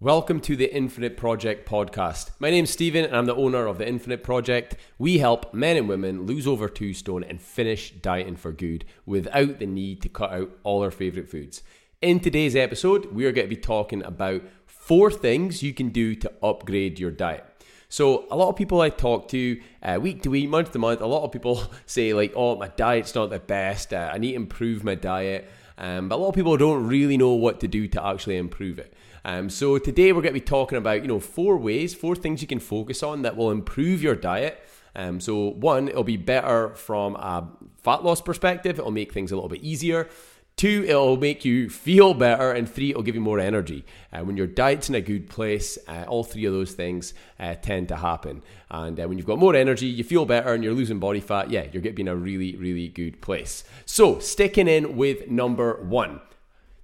Welcome to the Infinite Project podcast. My name's Stephen and I'm the owner of the Infinite Project. We help men and women lose over two stone and finish dieting for good without the need to cut out all their favorite foods. In today's episode, we are going to be talking about four things you can do to upgrade your diet. So, a lot of people I talk to uh, week to week, month to month, a lot of people say, like, oh, my diet's not the best, uh, I need to improve my diet. Um, but a lot of people don't really know what to do to actually improve it. Um, so today we're going to be talking about you know four ways, four things you can focus on that will improve your diet. Um, so one, it'll be better from a fat loss perspective. It'll make things a little bit easier. Two, it'll make you feel better. And three, it'll give you more energy. Uh, when your diet's in a good place, uh, all three of those things uh, tend to happen. And uh, when you've got more energy, you feel better and you're losing body fat, yeah, you're getting in a really, really good place. So, sticking in with number one.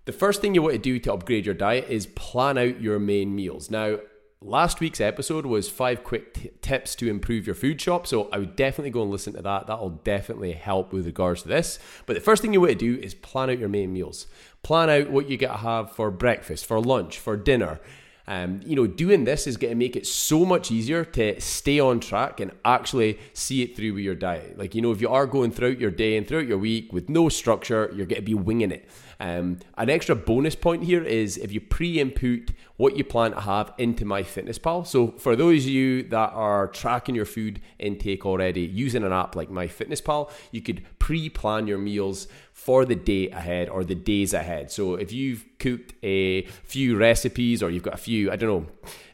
The first thing you want to do to upgrade your diet is plan out your main meals. Now, last week's episode was five quick t- tips to improve your food shop, so I would definitely go and listen to that. That'll definitely help with regards to this. But the first thing you want to do is plan out your main meals. Plan out what you get to have for breakfast, for lunch, for dinner. Um, you know, doing this is going to make it so much easier to stay on track and actually see it through with your diet. Like, you know, if you are going throughout your day and throughout your week with no structure, you're going to be winging it. Um, an extra bonus point here is if you pre-input what you plan to have into MyFitnessPal. So for those of you that are tracking your food intake already using an app like MyFitnessPal, you could pre-plan your meals for the day ahead or the days ahead. So if you've cooked a few recipes or you've got a few, I don't know,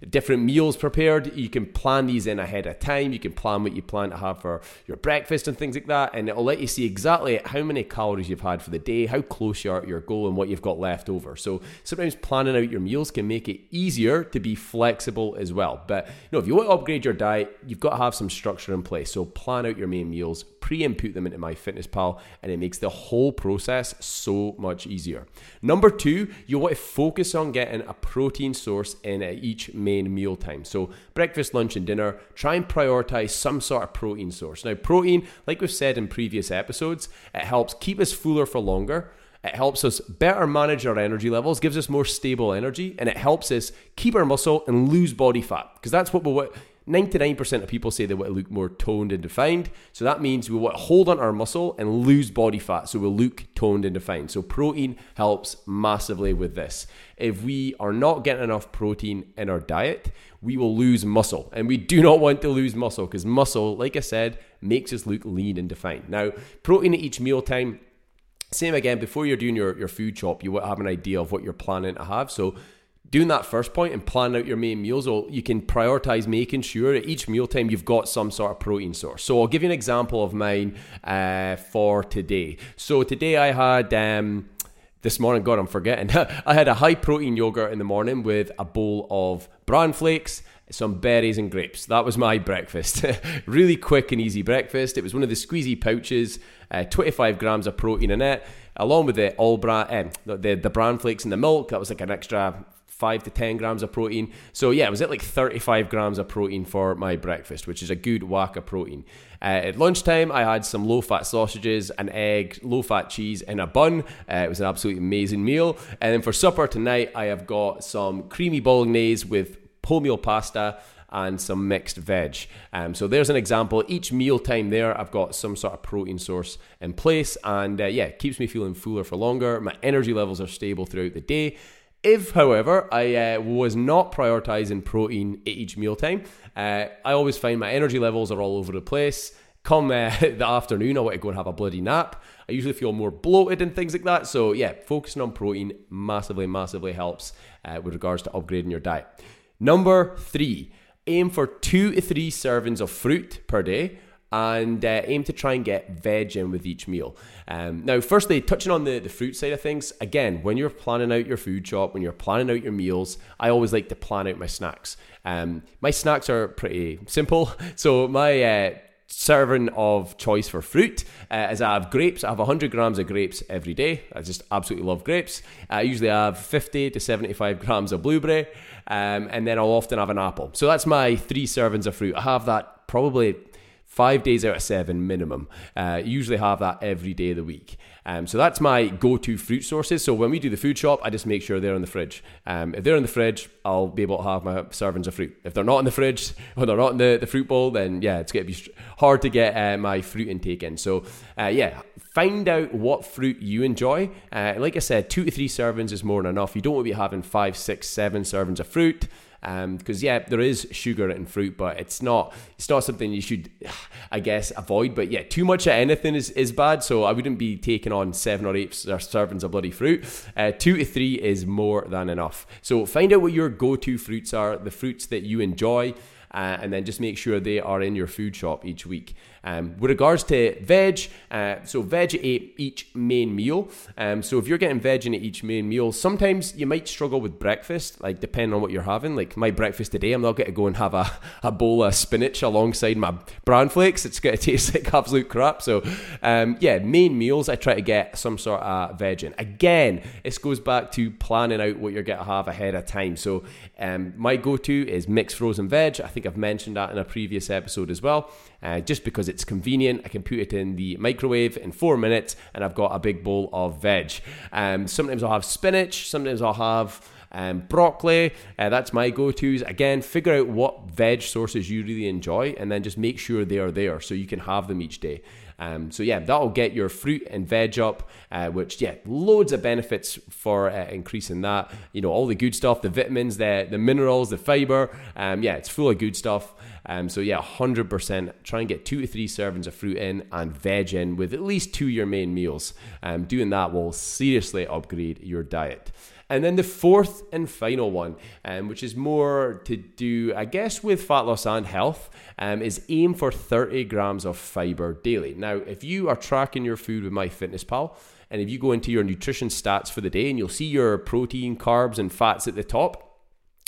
different meals prepared, you can plan these in ahead of time. You can plan what you plan to have for your breakfast and things like that. And it'll let you see exactly how many calories you've had for the day, how close you are to your goal, and what you've got left over. So sometimes planning out your meals can make it easier to be flexible as well. But you know, if you want to upgrade your diet, you've got to have some structure in place. So plan out your main meals, pre-input them into MyFitnessPal, and it makes the whole process so much easier. Number two, you want to focus on getting a protein source in at each main meal time. So breakfast, lunch, and dinner, try and prioritize some sort of protein source. Now, protein, like we've said in previous episodes, it helps keep us fuller for longer. It helps us better manage our energy levels, gives us more stable energy, and it helps us keep our muscle and lose body fat. Because that's what we want. 99% of people say they want to look more toned and defined. So that means we want to hold on our muscle and lose body fat. So we'll look toned and defined. So protein helps massively with this. If we are not getting enough protein in our diet, we will lose muscle. And we do not want to lose muscle because muscle, like I said, makes us look lean and defined. Now, protein at each mealtime, same again, before you're doing your, your food shop, you will have an idea of what you're planning to have. So doing that first point and planning out your main meals, or you can prioritize making sure at each mealtime you've got some sort of protein source. So I'll give you an example of mine uh, for today. So today I had. Um, this morning, God, I'm forgetting. I had a high protein yogurt in the morning with a bowl of bran flakes, some berries, and grapes. That was my breakfast. really quick and easy breakfast. It was one of the squeezy pouches, uh, 25 grams of protein in it, along with the all bran, eh, the, the bran flakes and the milk. That was like an extra five to 10 grams of protein. So, yeah, it was at like 35 grams of protein for my breakfast, which is a good whack of protein. Uh, at lunchtime, I had some low fat sausages, an egg, low fat cheese, and a bun. Uh, it was an absolutely amazing meal. And then for supper tonight, I have got some creamy bolognese with wholemeal pasta and some mixed veg. Um, so there's an example. Each meal time there, I've got some sort of protein source in place, and uh, yeah, it keeps me feeling fuller for longer. My energy levels are stable throughout the day. If, however, I uh, was not prioritizing protein at each mealtime, uh, I always find my energy levels are all over the place. Come uh, the afternoon, I want to go and have a bloody nap. I usually feel more bloated and things like that. So, yeah, focusing on protein massively, massively helps uh, with regards to upgrading your diet. Number three, aim for two to three servings of fruit per day and uh, aim to try and get veg in with each meal. Um, now, firstly, touching on the, the fruit side of things, again, when you're planning out your food shop, when you're planning out your meals, I always like to plan out my snacks. Um, my snacks are pretty simple. So, my uh, serving of choice for fruit uh, is I have grapes. I have 100 grams of grapes every day. I just absolutely love grapes. I usually have 50 to 75 grams of blueberry, um, and then I'll often have an apple. So that's my three servings of fruit. I have that probably five days out of seven minimum. Uh, usually have that every day of the week. Um, so that's my go-to fruit sources. So when we do the food shop, I just make sure they're in the fridge. Um, if they're in the fridge, I'll be able to have my servings of fruit. If they're not in the fridge or they're not in the, the fruit bowl, then yeah, it's going to be hard to get uh, my fruit intake in. So uh, yeah, find out what fruit you enjoy. Uh, like I said, two to three servings is more than enough. You don't want to be having five, six, seven servings of fruit because um, yeah, there is sugar in fruit, but it's not it's not something you should, I guess, avoid. But yeah, too much of anything is, is bad. So I wouldn't be taking on seven or eight servings of bloody fruit. Uh, two to three is more than enough. So find out what your go-to fruits are, the fruits that you enjoy. Uh, and then just make sure they are in your food shop each week. Um, with regards to veg, uh, so veg at each main meal. Um, so if you're getting veg in each main meal, sometimes you might struggle with breakfast, like depending on what you're having. Like my breakfast today, I'm not going to go and have a, a bowl of spinach alongside my bran flakes. It's going to taste like absolute crap. So um, yeah, main meals, I try to get some sort of veg in. Again, this goes back to planning out what you're going to have ahead of time. So um, my go-to is mixed frozen veg. I think I've mentioned that in a previous episode as well uh, just because it's convenient. I can put it in the microwave in four minutes and I've got a big bowl of veg. Um, sometimes I'll have spinach, sometimes I'll have um, broccoli, uh, that's my go tos. Again, figure out what veg sources you really enjoy and then just make sure they are there so you can have them each day. Um, so yeah, that'll get your fruit and veg up, uh, which yeah, loads of benefits for uh, increasing that. You know, all the good stuff, the vitamins, the the minerals, the fiber. Um, yeah, it's full of good stuff. Um, so yeah, 100%. Try and get two to three servings of fruit in and veg in with at least two of your main meals. Um, doing that will seriously upgrade your diet. And then the fourth and final one, um, which is more to do, I guess, with fat loss and health, um, is aim for 30 grams of fiber daily. Now, if you are tracking your food with MyFitnessPal, and if you go into your nutrition stats for the day and you'll see your protein, carbs, and fats at the top,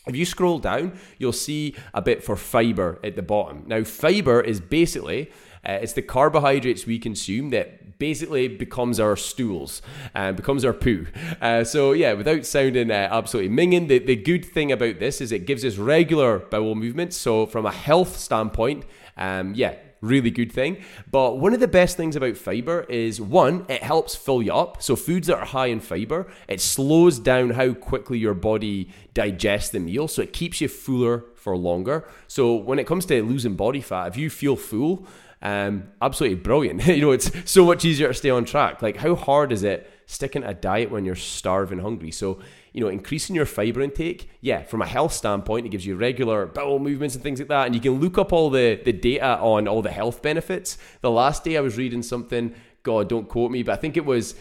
if you scroll down, you'll see a bit for fiber at the bottom. Now, fiber is basically uh, it's the carbohydrates we consume that basically becomes our stools and uh, becomes our poo. Uh, so yeah, without sounding uh, absolutely minging, the, the good thing about this is it gives us regular bowel movements. So from a health standpoint, um, yeah, really good thing. But one of the best things about fiber is one, it helps fill you up. So foods that are high in fiber, it slows down how quickly your body digests the meal, so it keeps you fuller for longer. So when it comes to losing body fat, if you feel full, um, absolutely brilliant. you know, it's so much easier to stay on track. Like, how hard is it sticking a diet when you're starving hungry? So you know, increasing your fiber intake, yeah, from a health standpoint, it gives you regular bowel movements and things like that. And you can look up all the, the data on all the health benefits. The last day I was reading something, God, don't quote me, but I think it was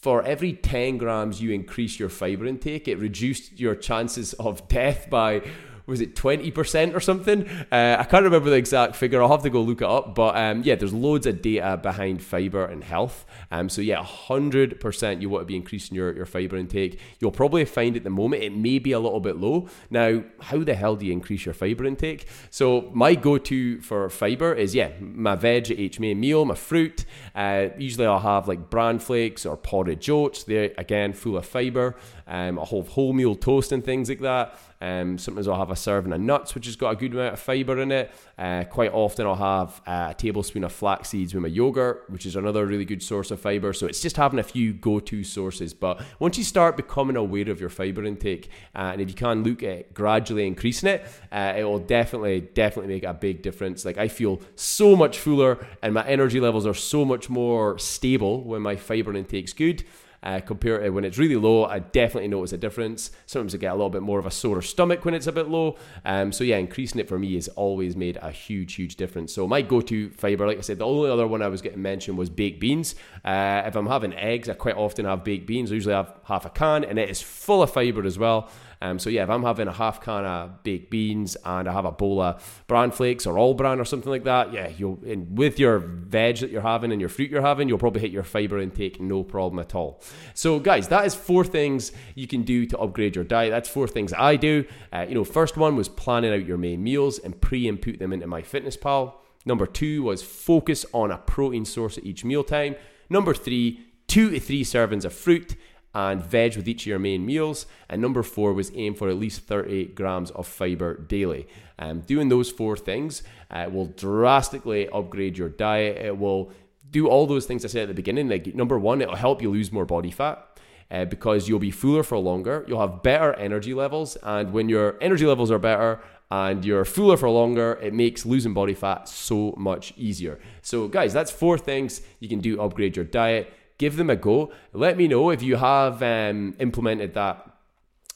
for every 10 grams you increase your fiber intake, it reduced your chances of death by was it 20% or something? Uh, I can't remember the exact figure. I'll have to go look it up. But um, yeah, there's loads of data behind fiber and health. Um, so yeah, 100% you want to be increasing your, your fiber intake. You'll probably find at the moment it may be a little bit low. Now, how the hell do you increase your fiber intake? So my go-to for fiber is, yeah, my veg at each main meal, my fruit. Uh, usually I'll have like bran flakes or porridge oats. They're, again, full of fiber. Um, I'll have wholemeal toast and things like that. Um, sometimes I'll have a serving of nuts, which has got a good amount of fiber in it. Uh, quite often I'll have a tablespoon of flax seeds with my yogurt, which is another really good source of fiber. So it's just having a few go-to sources. But once you start becoming aware of your fiber intake, uh, and if you can look at gradually increasing it, uh, it will definitely, definitely make a big difference. Like I feel so much fuller, and my energy levels are so much more stable when my fiber intake's good uh, compared to when it's really low. I definitely notice a difference. Sometimes I get a little bit more of a sore stomach when it's a bit low. Um, so yeah, increasing it for me has always made a huge, huge difference. So my go-to fiber, like I said, the only other one I was getting mentioned was baked beans. Uh, if I'm having eggs, I quite often have baked beans. I usually have half a can, and it is full of fiber as well. Um, so yeah, if I'm having a half can of baked beans and I have a bowl of bran flakes or all bran or something like that, yeah, you'll with your veg that you're having and your fruit you're having, you'll probably hit your fiber intake no problem at all. So guys, that is four things you can do to upgrade your diet. That's four things I do. Uh, you know, first one was planning out your main meals and pre-input them into MyFitnessPal. Number two was focus on a protein source at each mealtime. Number three, two to three servings of fruit and veg with each of your main meals. And number four was aim for at least 30 grams of fiber daily. Um, doing those four things uh, will drastically upgrade your diet. It will do all those things I said at the beginning. Like number one, it'll help you lose more body fat. Uh, because you'll be fuller for longer, you'll have better energy levels, and when your energy levels are better and you're fuller for longer, it makes losing body fat so much easier. So, guys, that's four things you can do upgrade your diet give them a go. Let me know if you have um, implemented that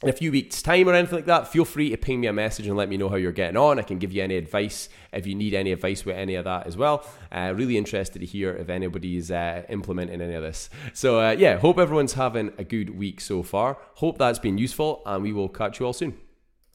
in a few weeks' time or anything like that, feel free to ping me a message and let me know how you're getting on. I can give you any advice if you need any advice with any of that as well. Uh, really interested to hear if anybody's uh, implementing any of this. So, uh, yeah, hope everyone's having a good week so far. Hope that's been useful, and we will catch you all soon.